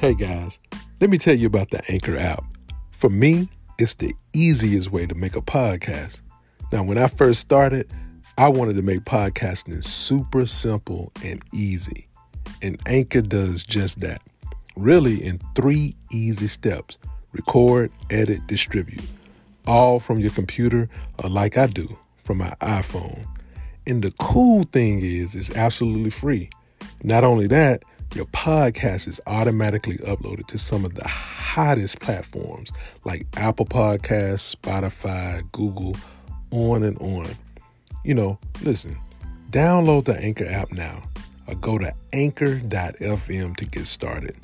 Hey guys, let me tell you about the Anchor app. For me, it's the easiest way to make a podcast. Now, when I first started, I wanted to make podcasting super simple and easy. And Anchor does just that. Really, in three easy steps record, edit, distribute. All from your computer, or like I do, from my iPhone. And the cool thing is, it's absolutely free. Not only that, your podcast is automatically uploaded to some of the hottest platforms like Apple Podcasts, Spotify, Google, on and on. You know, listen, download the Anchor app now or go to anchor.fm to get started.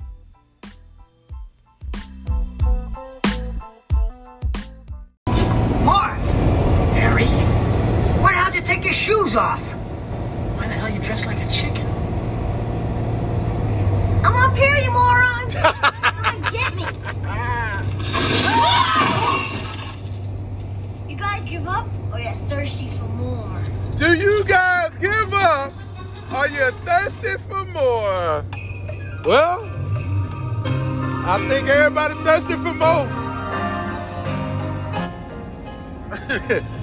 Marv! Harry, Why how'd you take your shoes off? why the hell you dressed like a chicken? I'm up here, you morons! Get me! You guys give up, or you're thirsty for more? Do you guys give up? Are you thirsty for more? Well, I think everybody thirsty for more.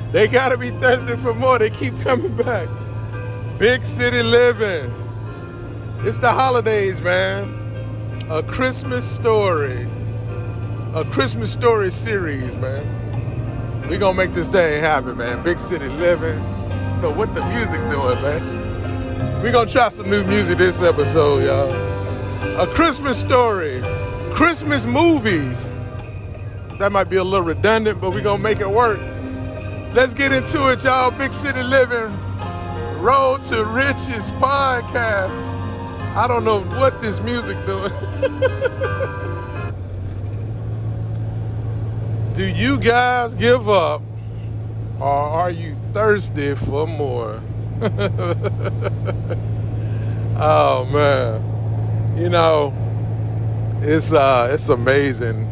they gotta be thirsty for more. They keep coming back. Big city living. It's the holidays, man. A Christmas story. A Christmas story series, man. We gonna make this day happen, man. Big city living. So what the music doing, man? We gonna try some new music this episode, y'all. A Christmas story. Christmas movies. That might be a little redundant, but we gonna make it work. Let's get into it, y'all. Big city living. Road to Riches podcast. I don't know what this music doing. Do you guys give up or are you thirsty for more? oh man. You know, it's uh it's amazing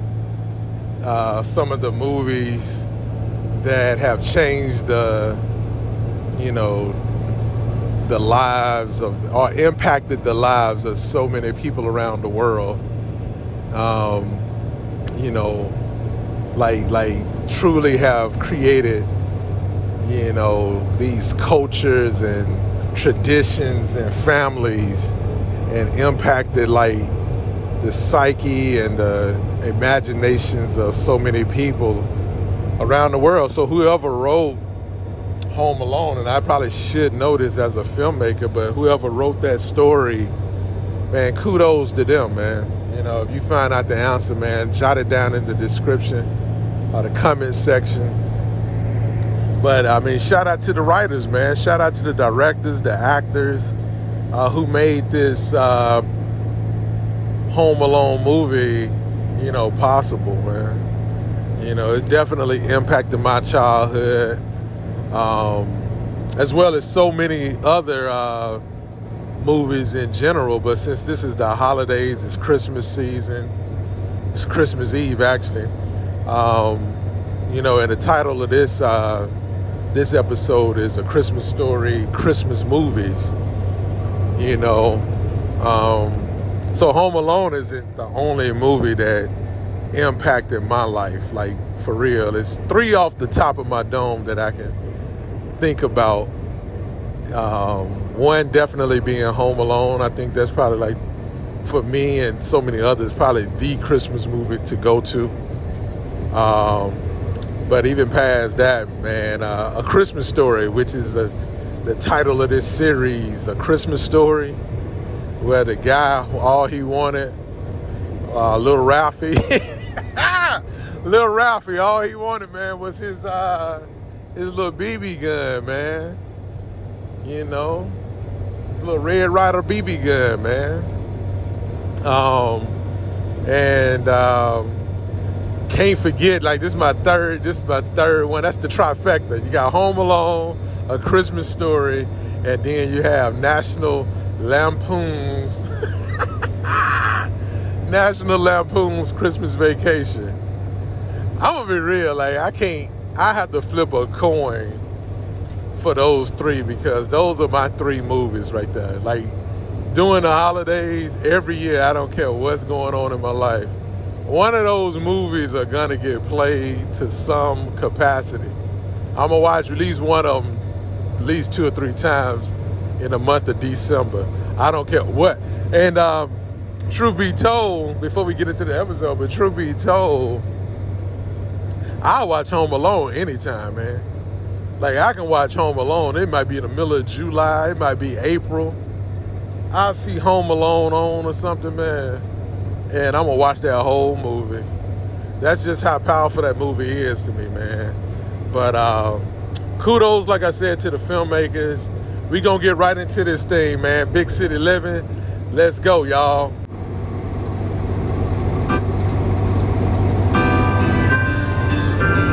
uh some of the movies that have changed the you know the lives of or impacted the lives of so many people around the world. Um, you know, like like truly have created you know these cultures and traditions and families and impacted like the psyche and the imaginations of so many people around the world so whoever wrote home alone and i probably should know this as a filmmaker but whoever wrote that story man kudos to them man you know if you find out the answer man jot it down in the description or the comment section but I mean, shout out to the writers, man. Shout out to the directors, the actors uh, who made this uh, Home Alone movie, you know, possible, man. You know, it definitely impacted my childhood, um, as well as so many other uh, movies in general. But since this is the holidays, it's Christmas season, it's Christmas Eve actually. Um, you know, and the title of this uh, this episode is a Christmas story, Christmas movies. You know, um, so Home Alone isn't the only movie that impacted my life. Like for real, it's three off the top of my dome that I can think about. Um, one definitely being Home Alone. I think that's probably like for me and so many others, probably the Christmas movie to go to. Um, but even past that, man, uh, A Christmas Story, which is the, the title of this series, A Christmas Story, where the guy, all he wanted, uh, little Ralphie, little Ralphie, all he wanted, man, was his uh, his little BB gun, man. You know, his little Red Ryder BB gun, man. Um, and um, can't forget, like this is my third, this is my third one. That's the trifecta. You got Home Alone, A Christmas Story, and then you have National Lampoon's National Lampoon's Christmas Vacation. I'm gonna be real, like I can't I have to flip a coin for those three because those are my three movies right there. Like during the holidays, every year, I don't care what's going on in my life, one of those movies are gonna get played to some capacity. I'm gonna watch at least one of them at least two or three times in the month of December. I don't care what. And um, truth be told, before we get into the episode, but truth be told, I watch Home Alone anytime, man. Like I can watch Home Alone. It might be in the middle of July. It might be April. I'll see Home Alone on or something, man, and I'm gonna watch that whole movie. That's just how powerful that movie is to me, man. But um, kudos, like I said, to the filmmakers. We gonna get right into this thing, man. Big city living. Let's go, y'all.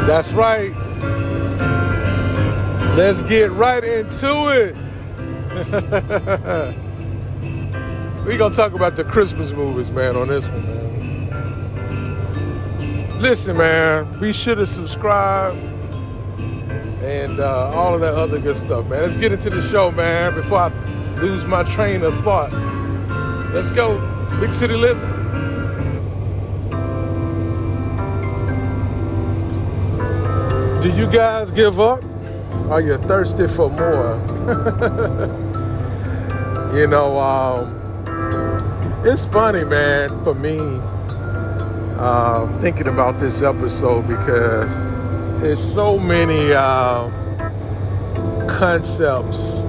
That's right. Let's get right into it. we gonna talk about the Christmas movies, man, on this one, man. Listen, man, be sure to subscribe and uh, all of that other good stuff, man. Let's get into the show, man, before I lose my train of thought. Let's go. Big city living. Do you guys give up? Are you thirsty for more? you know, um, it's funny, man, for me uh, thinking about this episode because there's so many uh, concepts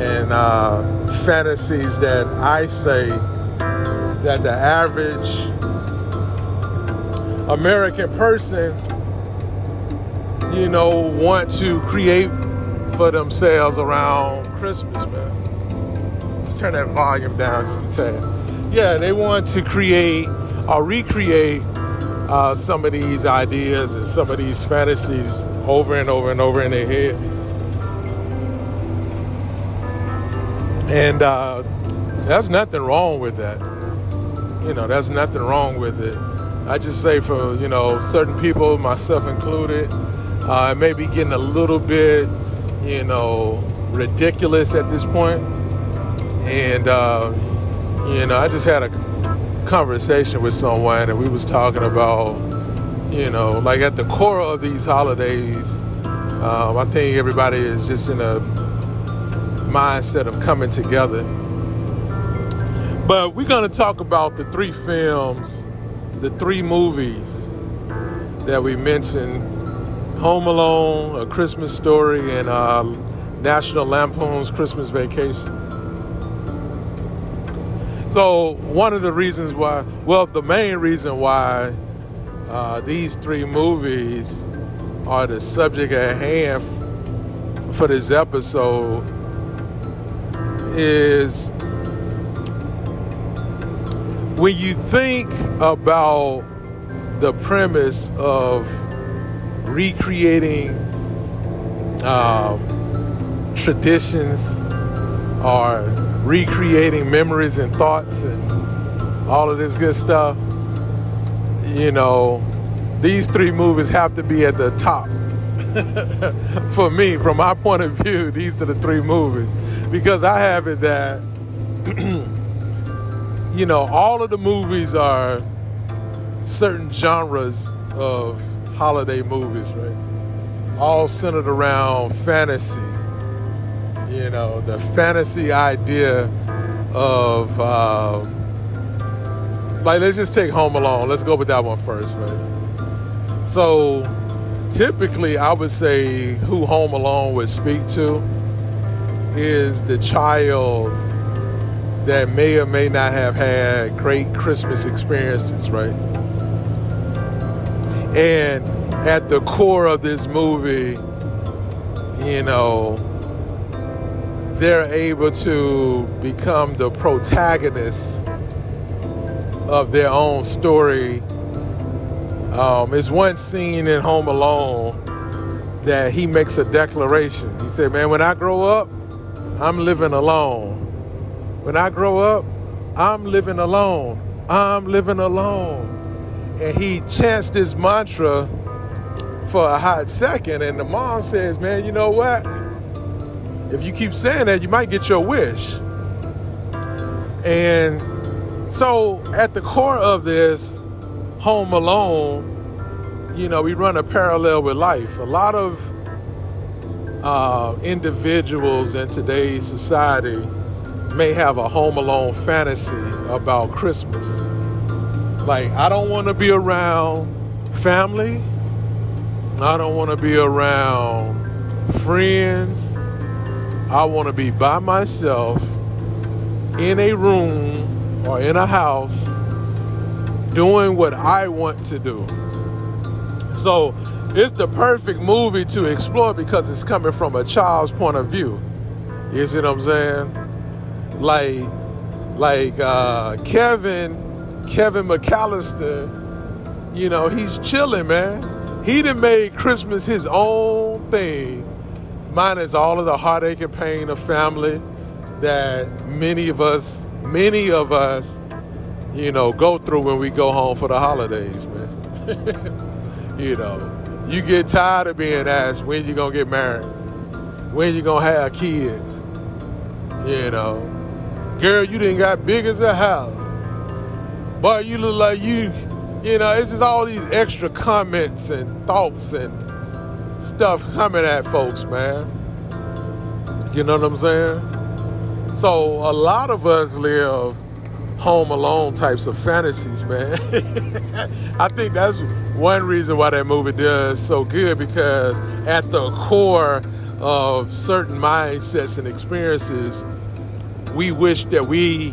and uh, fantasies that I say that the average American person you know, want to create for themselves around Christmas, man. Let's turn that volume down just a tad. Yeah, they want to create or recreate uh, some of these ideas and some of these fantasies over and over and over in their head. And uh, that's nothing wrong with that. You know, there's nothing wrong with it. I just say for, you know, certain people, myself included, uh, it may be getting a little bit, you know, ridiculous at this point. And, uh, you know, I just had a conversation with someone and we was talking about, you know, like at the core of these holidays, um, I think everybody is just in a mindset of coming together. But we're going to talk about the three films, the three movies that we mentioned Home Alone, A Christmas Story, and uh, National Lampoon's Christmas Vacation. So, one of the reasons why, well, the main reason why uh, these three movies are the subject at hand for this episode is when you think about the premise of recreating um, traditions or recreating memories and thoughts and all of this good stuff, you know, these three movies have to be at the top. For me, from my point of view, these are the three movies. Because I have it that, you know, all of the movies are certain genres of holiday movies, right? All centered around fantasy. You know, the fantasy idea of, um, like, let's just take Home Alone. Let's go with that one first, right? So, typically, I would say who Home Alone would speak to is the child that may or may not have had great Christmas experiences, right? And at the core of this movie, you know, they're able to become the protagonists of their own story. Um, it's one scene in Home Alone that he makes a declaration. He said, Man, when I grow up, I'm living alone. When I grow up, I'm living alone. I'm living alone and he chants this mantra for a hot second and the mom says man you know what if you keep saying that you might get your wish And so at the core of this, Home Alone, you know, we run a parallel with life. A lot of uh, individuals in today's society may have a Home Alone fantasy about Christmas. Like, I don't want to be around family. I don't want to be around friends. I want to be by myself in a room or in a house doing what I want to do. So it's the perfect movie to explore because it's coming from a child's point of view. You see what I'm saying? Like, like uh, Kevin, Kevin McAllister, you know, he's chilling, man. He done made Christmas his own thing, minus all of the heartache and pain of family that many of us, many of us, you know, go through when we go home for the holidays, man. you know, you get tired of being asked when you gonna get married, when you gonna have kids. You know, girl, you didn't got big as a house. Boy, you look like you, you know, it's just all these extra comments and thoughts and stuff coming at folks, man. You know what I'm saying? So a lot of us live home alone types of fantasies, man. I think that's one reason why that movie does so good because at the core of certain mindsets and experiences, we wish that we,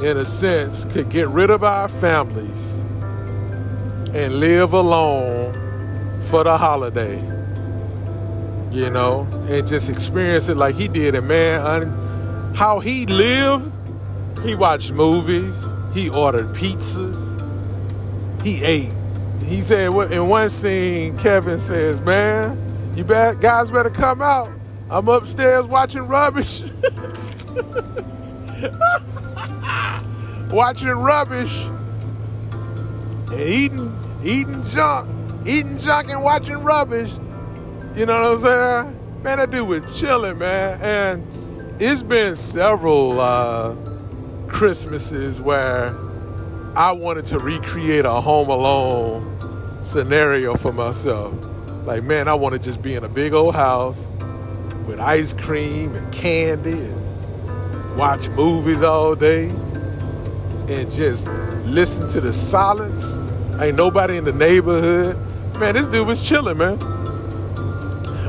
in a sense, could get rid of our families and live alone for the holiday. You know, and just experience it like he did. And man, how he lived he watched movies. He ordered pizzas. He ate. He said in one scene, Kevin says, "Man, you bet guys better come out. I'm upstairs watching rubbish, watching rubbish, and eating eating junk, eating junk and watching rubbish. You know what I'm saying? Man, that dude was chilling, man, and it's been several." Uh, Christmases where I wanted to recreate a Home Alone scenario for myself. Like, man, I want to just be in a big old house with ice cream and candy and watch movies all day and just listen to the silence. Ain't nobody in the neighborhood. Man, this dude was chilling, man.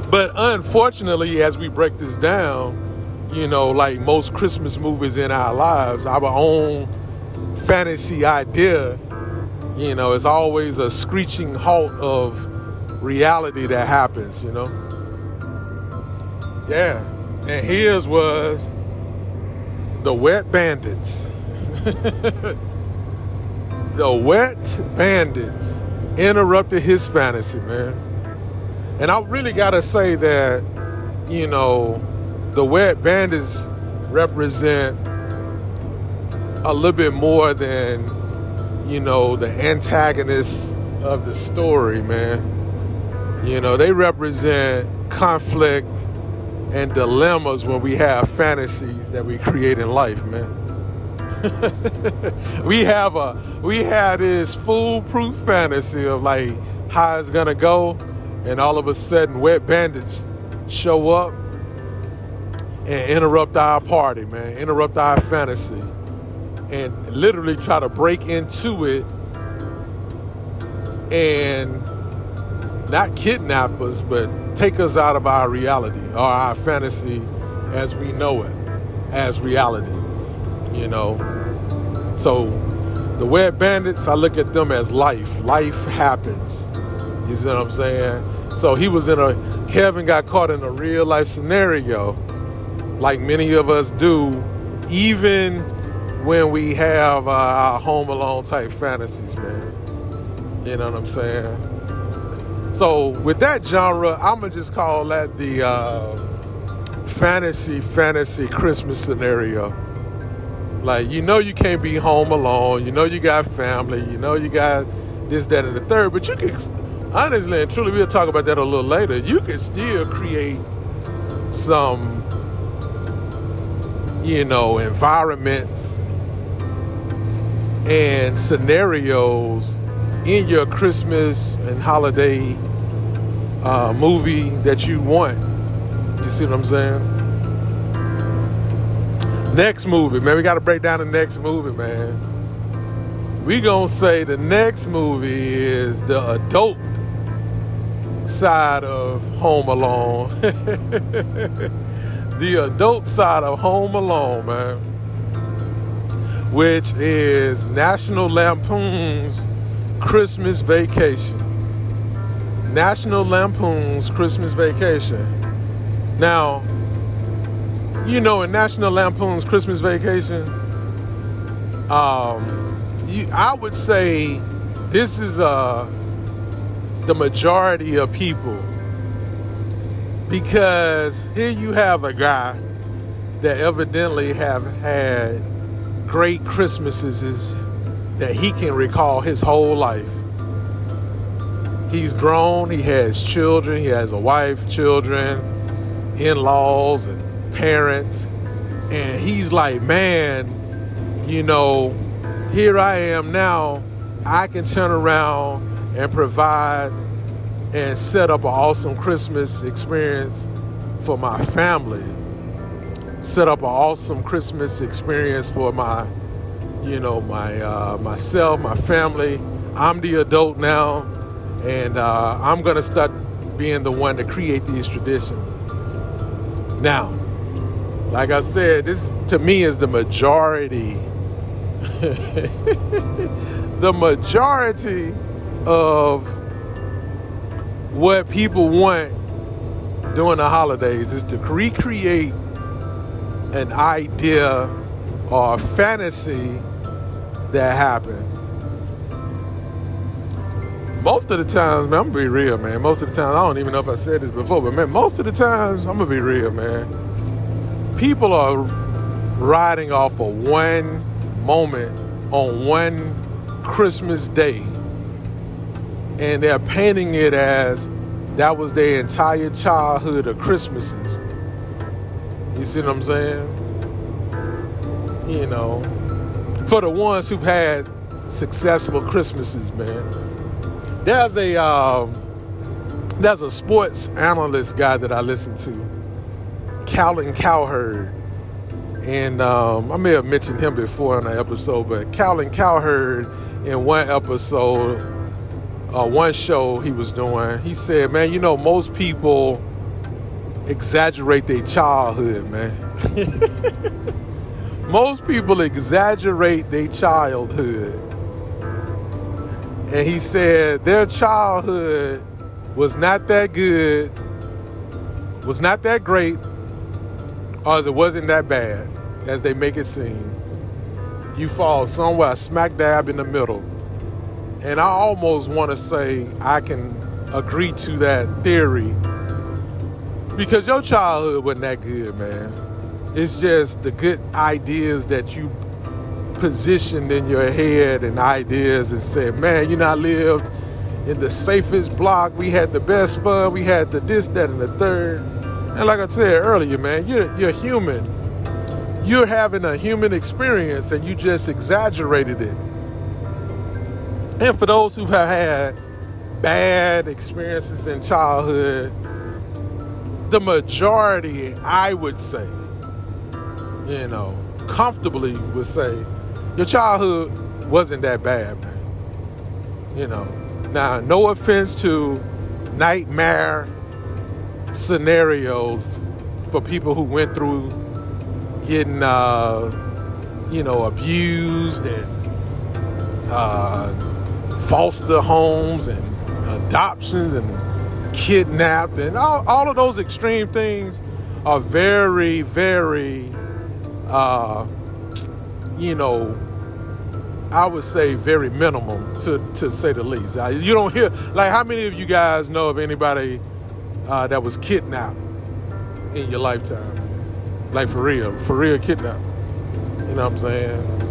But unfortunately, as we break this down, you know, like most Christmas movies in our lives, our own fantasy idea, you know, is always a screeching halt of reality that happens, you know. Yeah. And his was the Wet Bandits. the Wet Bandits interrupted his fantasy, man. And I really got to say that, you know, the wet bandits represent a little bit more than you know the antagonists of the story man you know they represent conflict and dilemmas when we have fantasies that we create in life man we have a we have this foolproof fantasy of like how it's gonna go and all of a sudden wet bandits show up and interrupt our party, man, interrupt our fantasy, and literally try to break into it and not kidnap us, but take us out of our reality or our fantasy as we know it, as reality, you know. So the Wet Bandits, I look at them as life. Life happens. You see what I'm saying? So he was in a, Kevin got caught in a real life scenario like many of us do, even when we have uh, our Home Alone type fantasies, man. You know what I'm saying? So with that genre, I'm gonna just call that the uh, fantasy fantasy Christmas scenario. Like you know you can't be home alone. You know you got family. You know you got this, that, and the third. But you can honestly and truly, we'll talk about that a little later. You can still create some you know, environments and scenarios in your Christmas and holiday uh, movie that you want. You see what I'm saying? Next movie, man. We got to break down the next movie, man. We gonna say the next movie is the adult side of Home Alone. the adult side of Home Alone, man. Which is National Lampoon's Christmas Vacation. National Lampoon's Christmas Vacation. Now, you know, in National Lampoon's Christmas Vacation, um, you, I would say this is uh, the majority of people because here you have a guy that evidently have had great Christmases that he can recall his whole life. He's grown, he has children, he has a wife, children, in-laws and parents. And he's like, man, you know, here I am now. I can turn around and provide and set up an awesome Christmas experience for my family. Set up an awesome Christmas experience for my, you know, my uh, myself, my family. I'm the adult now, and uh, I'm gonna start being the one to create these traditions. Now, like I said, this to me is the majority. the majority of what people want during the holidays is to recreate an idea or a fantasy that happened. Most of the times, man, I'm gonna be real, man. Most of the times, I don't even know if I said this before, but man, most of the times, I'm gonna be real, man people are riding off of one moment on one Christmas day and they're painting it as that was their entire childhood of Christmases. You see what I'm saying? You know, for the ones who've had successful Christmases, man. There's a um, there's a sports analyst guy that I listen to Colin Cowherd. And um, I may have mentioned him before in an episode, but Colin Cowherd, in one episode, uh, one show he was doing, he said, Man, you know, most people exaggerate their childhood, man. most people exaggerate their childhood. And he said their childhood was not that good, was not that great, or it wasn't that bad as they make it seem. You fall somewhere smack dab in the middle. And I almost want to say I can agree to that theory because your childhood wasn't that good, man. It's just the good ideas that you positioned in your head and ideas and said, man, you know, I lived in the safest block. We had the best fun. We had the this, that, and the third. And like I said earlier, man, you're, you're human. You're having a human experience and you just exaggerated it. And for those who have had bad experiences in childhood, the majority, I would say, you know, comfortably would say, your childhood wasn't that bad, man. You know, now, no offense to nightmare scenarios for people who went through getting, uh, you know, abused and uh, foster homes and adoptions and kidnapped and all, all of those extreme things are very, very, uh, you know, I would say very minimum to, to say the least. You don't hear, like, how many of you guys know of anybody uh, that was kidnapped in your lifetime. Like for real, for real kidnapped. You know what I'm saying?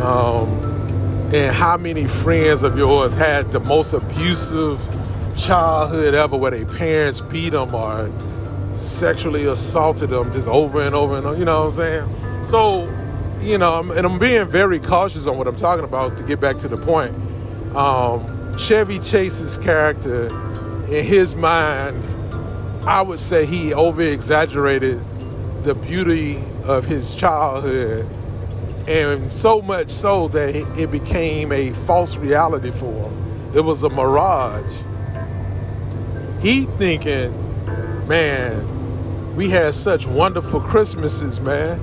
Um, and how many friends of yours had the most abusive childhood ever where their parents beat them or sexually assaulted them just over and over and over, you know what I'm saying? So you know, and I'm being very cautious on what I'm talking about to get back to the point. Um, Chevy Chase's character, in his mind, I would say he over exaggerated the beauty of his childhood, and so much so that it became a false reality for him. It was a mirage. He thinking, man, we had such wonderful Christmases, man.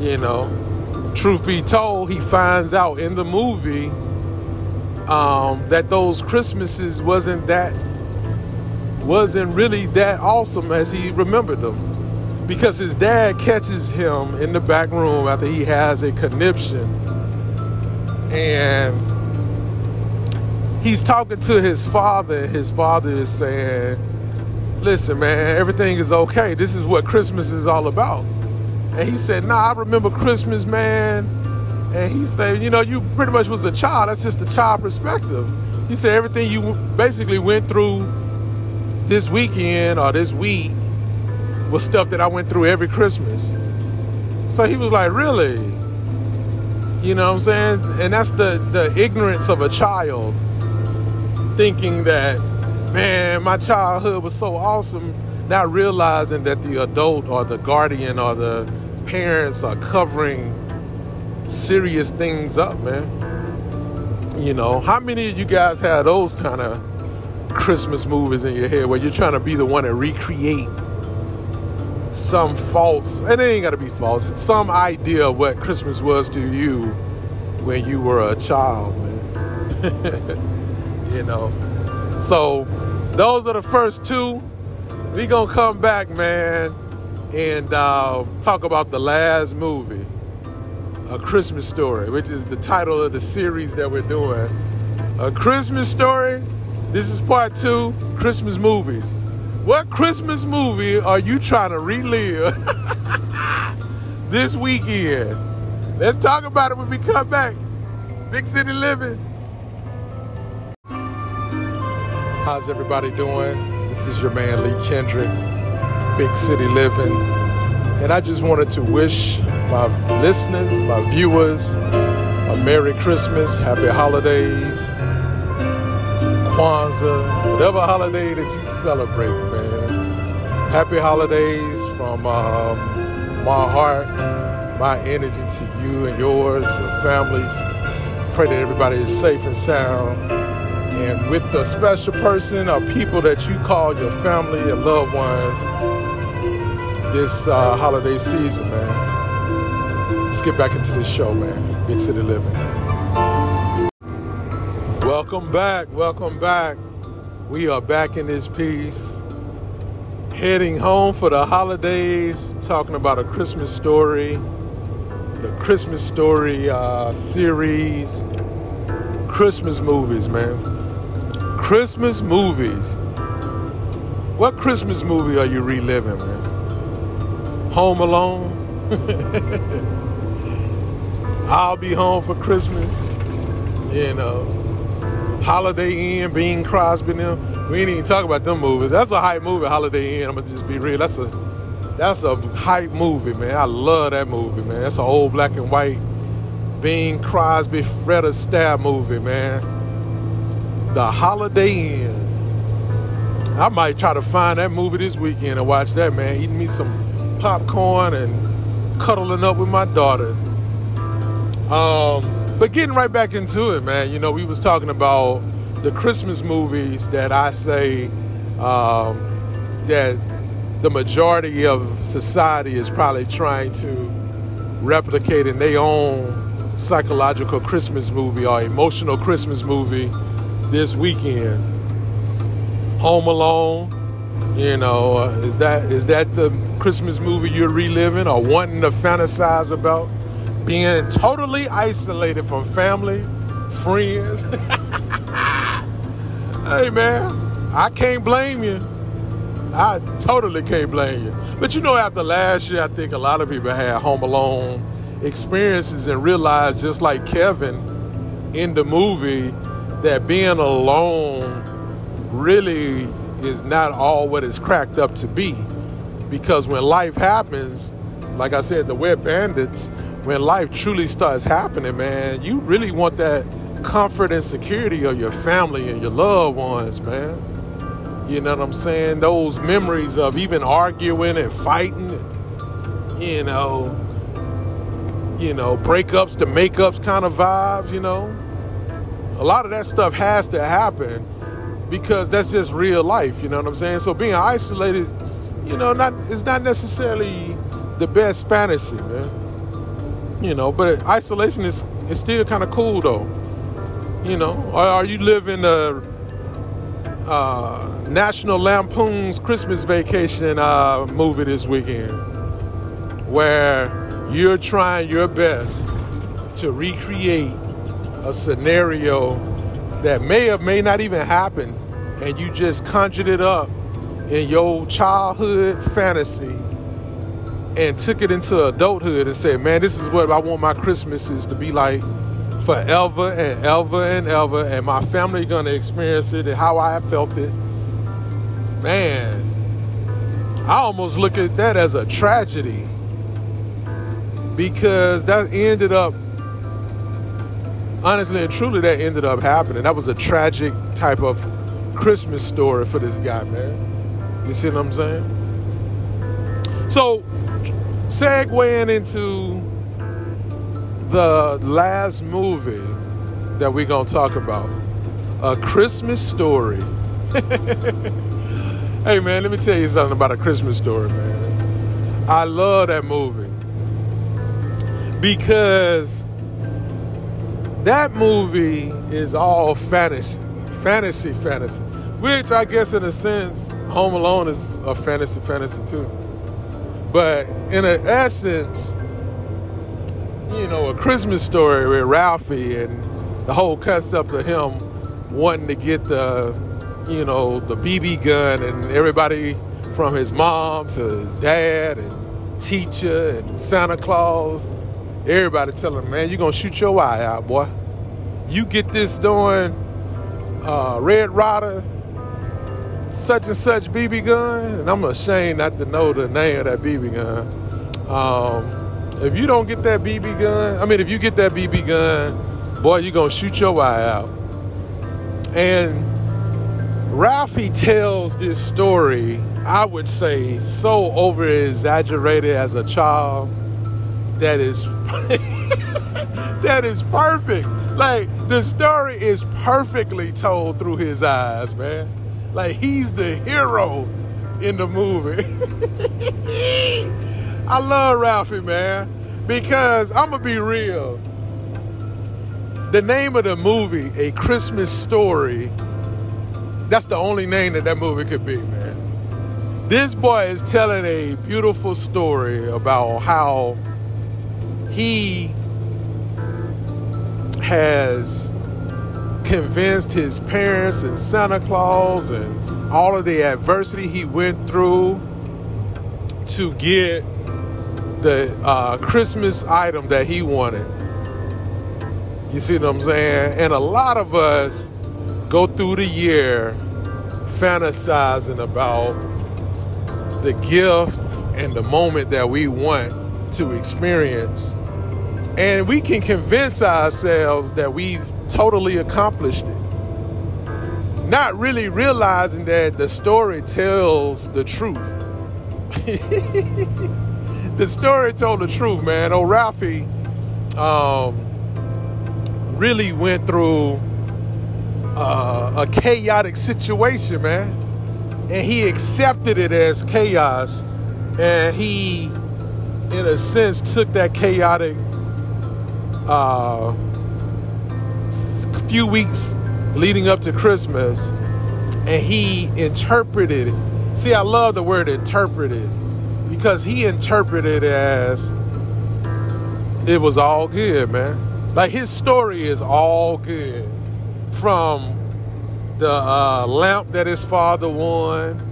You know, truth be told, he finds out in the movie um, that those Christmases wasn't that wasn't really that awesome as he remembered them. Because his dad catches him in the back room after he has a conniption. And he's talking to his father and his father is saying listen man everything is okay. This is what christmas is all about. And he said nah i remember christmas man. And he said you know you pretty much was a child. That's just a child perspective. He said everything you basically went through this weekend or this week was stuff that I went through every Christmas. So he was like, Really? You know what I'm saying? And that's the, the ignorance of a child thinking that, man, my childhood was so awesome, not realizing that the adult or the guardian or the parents are covering serious things up, man. You know, how many of you guys had those kind of Christmas movies in your head where you're trying to be the one to recreate some false, and it ain't got to be false, it's some idea of what Christmas was to you when you were a child, man. you know. So, those are the first two. We gonna come back, man, and uh, talk about the last movie, A Christmas Story, which is the title of the series that we're doing. A Christmas Story this is part two Christmas movies. What Christmas movie are you trying to relive this weekend? Let's talk about it when we come back. Big City Living. How's everybody doing? This is your man Lee Kendrick, Big City Living. And I just wanted to wish my listeners, my viewers, a Merry Christmas, Happy Holidays, Kwanzaa, whatever holiday that you celebrate, man. Happy holidays from um, my heart, my energy to you and yours, your families. Pray that everybody is safe and sound. And with the special person or people that you call your family and loved ones this uh, holiday season, man. Let's get back into this show, man. Big City Living. Welcome back. Welcome back. We are back in this piece. Heading home for the holidays, talking about a Christmas story, the Christmas story uh, series, Christmas movies, man. Christmas movies. What Christmas movie are you reliving, man? Home Alone? I'll be home for Christmas. You know, Holiday Inn, Bing Crosby them. We ain't even talk about them movies. That's a hype movie, Holiday Inn. I'm gonna just be real. That's a that's a hype movie, man. I love that movie, man. That's an old black and white Bing Crosby, Fred Astaire movie, man. The Holiday Inn. I might try to find that movie this weekend and watch that, man. Eating me some popcorn and cuddling up with my daughter. Um, but getting right back into it, man, you know, we was talking about the Christmas movies that I say um, that the majority of society is probably trying to replicate in their own psychological Christmas movie or emotional Christmas movie this weekend. Home Alone, you know, uh, is that is that the Christmas movie you're reliving or wanting to fantasize about? Being totally isolated from family, friends. hey man, I can't blame you. I totally can't blame you. But you know, after last year, I think a lot of people had Home Alone experiences and realized, just like Kevin in the movie, that being alone really is not all what it's cracked up to be. Because when life happens, like I said, the wet bandits when life truly starts happening, man, you really want that comfort and security of your family and your loved ones, man. You know what I'm saying? Those memories of even arguing and fighting, you know, you know, breakups to makeups kind of vibes, you know. A lot of that stuff has to happen because that's just real life, you know what I'm saying? So being isolated, you know, not it's not necessarily the best fantasy, man. You know, but isolation is is still kind of cool though. You know, or are you living a uh, National Lampoon's Christmas Vacation uh, movie this weekend, where you're trying your best to recreate a scenario that may or may not even happen, and you just conjured it up in your childhood fantasy and took it into adulthood and said, Man, this is what I want my Christmases to be like forever and ever and ever, and my family gonna experience it and how I felt it man, I almost look at that as a tragedy because that ended up, honestly and truly, that ended up happening. That was a tragic type of Christmas story for this guy, man. You see what I'm saying? So, segueing into the last movie that we're going to talk about, A Christmas Story. Hey man, let me tell you something about a Christmas story, man. I love that movie because that movie is all fantasy, fantasy, fantasy. Which I guess, in a sense, Home Alone is a fantasy, fantasy too. But in essence, you know, a Christmas story with Ralphie and the whole concept of him wanting to get the you know, the BB gun and everybody from his mom to his dad and teacher and Santa Claus, everybody telling him, man, you're going to shoot your eye out, boy. You get this doing uh, Red Ryder, such and such BB gun, and I'm ashamed not to know the name of that BB gun. Um, if you don't get that BB gun, I mean, if you get that BB gun, boy, you're to shoot your eye out. And Ralphie tells this story, I would say, so over exaggerated as a child that is that is perfect. Like the story is perfectly told through his eyes, man. Like he's the hero in the movie. I love Ralphie, man, because I'm gonna be real. The name of the movie, A Christmas Story, that's the only name that that movie could be, man. This boy is telling a beautiful story about how he has convinced his parents and Santa Claus and all of the adversity he went through to get the uh, Christmas item that he wanted. You see what I'm saying? And a lot of us go through the year fantasizing about the gift and the moment that we want to experience. And we can convince ourselves that we've totally accomplished it. Not really realizing that the story tells the truth. the story told the truth, man. Oh, Ralphie um, really went through uh, a chaotic situation, man. And he accepted it as chaos. And he, in a sense, took that chaotic uh, few weeks leading up to Christmas and he interpreted it. See, I love the word interpreted because he interpreted it as it was all good, man. Like his story is all good from the uh, lamp that his father won.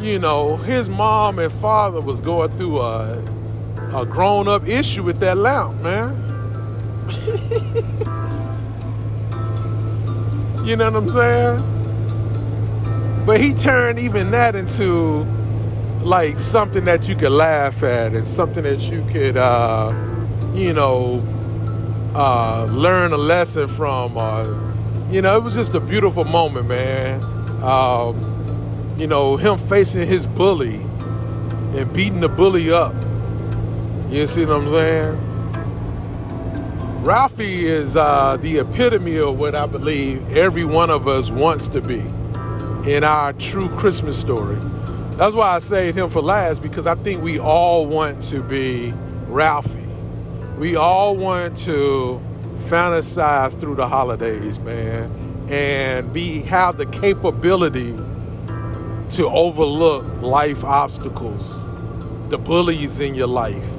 You know, his mom and father was going through a, a grown up issue with that lamp, man. you know what I'm saying? But he turned even that into like something that you could laugh at and something that you could uh, you know, uh, learn a lesson from. Or, you know, it was just a beautiful moment, man. Um, you know, him facing his bully and beating the bully up. You see what I'm saying? Ralphie is uh, the epitome of what I believe every one of us wants to be in our true Christmas story. That's why I saved him for last because I think we all want to be Ralphie. We all want to fantasize through the holidays, man, and be have the capability to overlook life obstacles, the bullies in your life,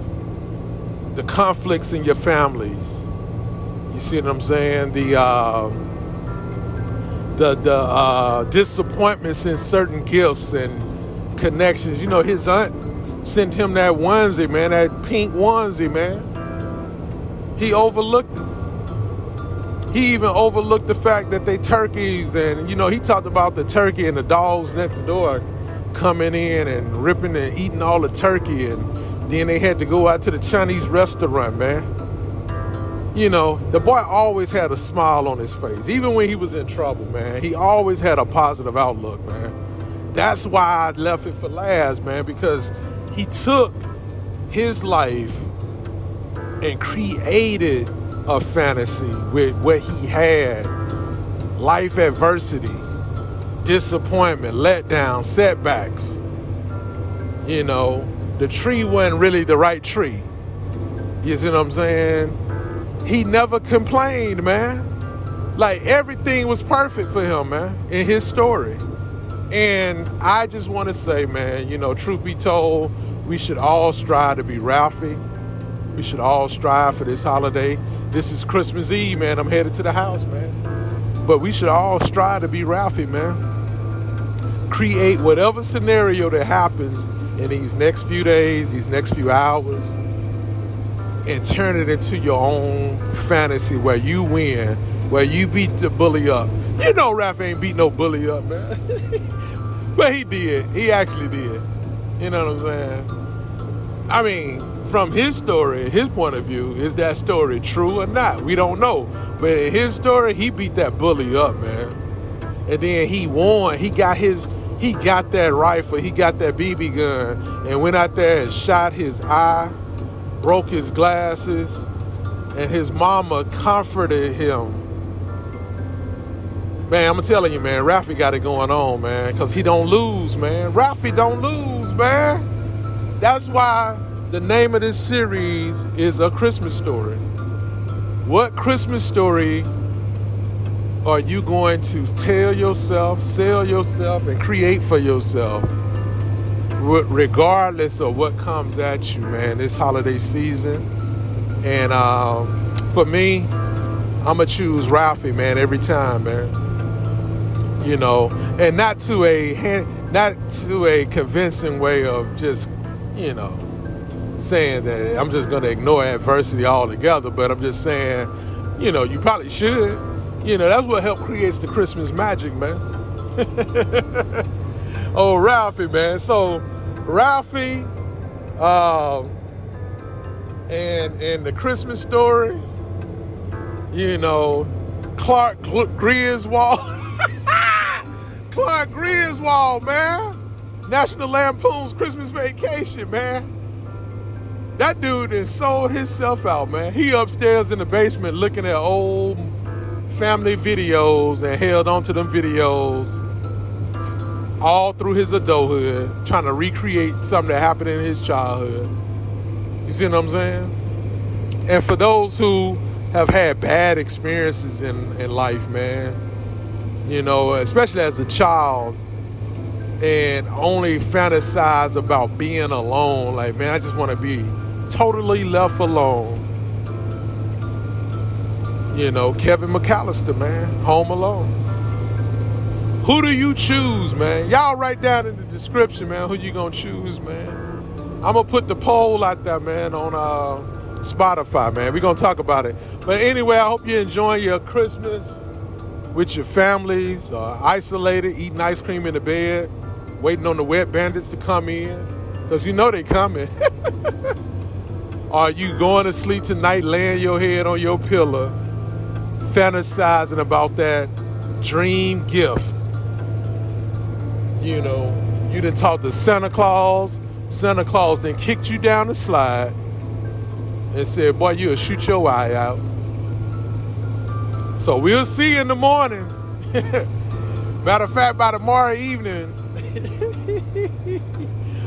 the conflicts in your families. You see what I'm saying? The uh, the the uh, disappointments in certain gifts and connections. You know, his aunt sent him that onesie, man, that pink onesie, man. He overlooked. He even overlooked the fact that they turkeys, and you know, he talked about the turkey and the dogs next door coming in and ripping and eating all the turkey, and then they had to go out to the Chinese restaurant, man you know, the boy always had a smile on his face, even when he was in trouble, man. He always had a positive outlook, man. That's why I left it for last, man, because he took his life and created a fantasy with what he had life adversity, disappointment, letdown, setbacks. You know, the tree wasn't really the right tree. You see what I'm saying? He never complained, man. Like everything was perfect for him, man, in his story. And I just want to say, man, you know, truth be told, we should all strive to be Ralphie. We should all strive for this holiday. This is Christmas Eve, man. I'm headed to the house, man. But we should all strive to be Ralphie, man. Create whatever scenario that happens in these next few days, these next few hours and turn it into your own fantasy where you win, where you beat the bully up. You know Raph ain't beat no bully up, man. but he did. He actually did. You know what I'm saying? I mean, from his story, his point of view, is that story true or not? We don't know. But in his story, he beat that bully up, man. And then he won. He got his he got that rifle, he got that BB gun, and went out there and shot his eye broke his glasses, and his mama comforted him. Man, I'm telling you, man, Ralphie got it going on, man, because he don't lose, man. Ralphie don't lose, man. That's why the name of this series is A Christmas Story. What Christmas story are you going to tell yourself, sell yourself, and create for yourself? Regardless of what comes at you, man, this holiday season. And um, for me, I'm gonna choose Ralphie, man, every time, man. You know, and not to a not to a convincing way of just, you know, saying that I'm just gonna ignore adversity altogether. But I'm just saying, you know, you probably should. You know, that's what helped creates the Christmas magic, man. oh, Ralphie, man. So Ralphie, um, and and the Christmas story. You know, Clark Griswold. Clark Griswold, man. National Lampoon's Christmas Vacation, man. That dude has sold himself out, man. He upstairs in the basement looking at old family videos and held onto them videos all through his adulthood, trying to recreate something that happened in his childhood. You see what I'm saying? And for those who have had bad experiences in, in life, man, you know, especially as a child, and only fantasize about being alone, like, man, I just want to be totally left alone. You know, Kevin McAllister, man, Home Alone. Who do you choose, man? Y'all write down in the description, man, who you gonna choose, man. I'm gonna put the poll out there, man, on uh, Spotify, man. We're gonna talk about it. But anyway, I hope you're enjoying your Christmas with your families, uh, isolated, eating ice cream in the bed, waiting on the wet bandits to come in, because you know they coming. Are you going to sleep tonight, laying your head on your pillow, fantasizing about that dream gift? You know, you didn't talk to Santa Claus. Santa Claus then kicked you down the slide and said, Boy, you'll shoot your eye out. So we'll see in the morning. Matter of fact, by tomorrow evening,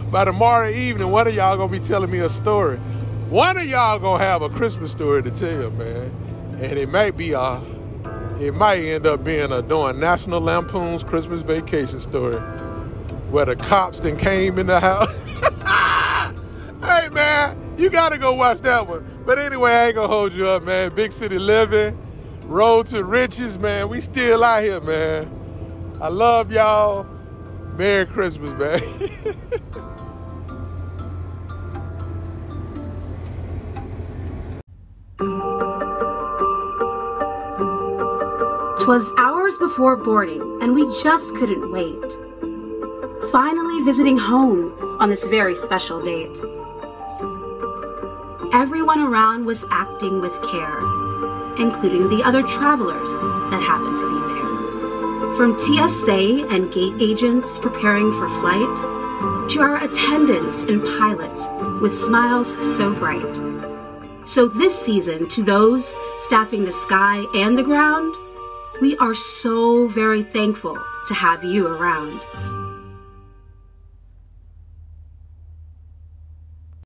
by tomorrow evening, one of y'all gonna be telling me a story. One of y'all gonna have a Christmas story to tell, man. And it might be a, it might end up being a doing National Lampoon's Christmas Vacation story, where the cops then came in the house. hey man, you gotta go watch that one. But anyway, I ain't gonna hold you up, man. Big city living, road to riches, man. We still out here, man. I love y'all. Merry Christmas, man. Twas hours before boarding, and we just couldn't wait. Finally visiting home on this very special date. Everyone around was acting with care, including the other travelers that happened to be there. From TSA and gate agents preparing for flight, to our attendants and pilots with smiles so bright. So, this season, to those staffing the sky and the ground, we are so very thankful to have you around.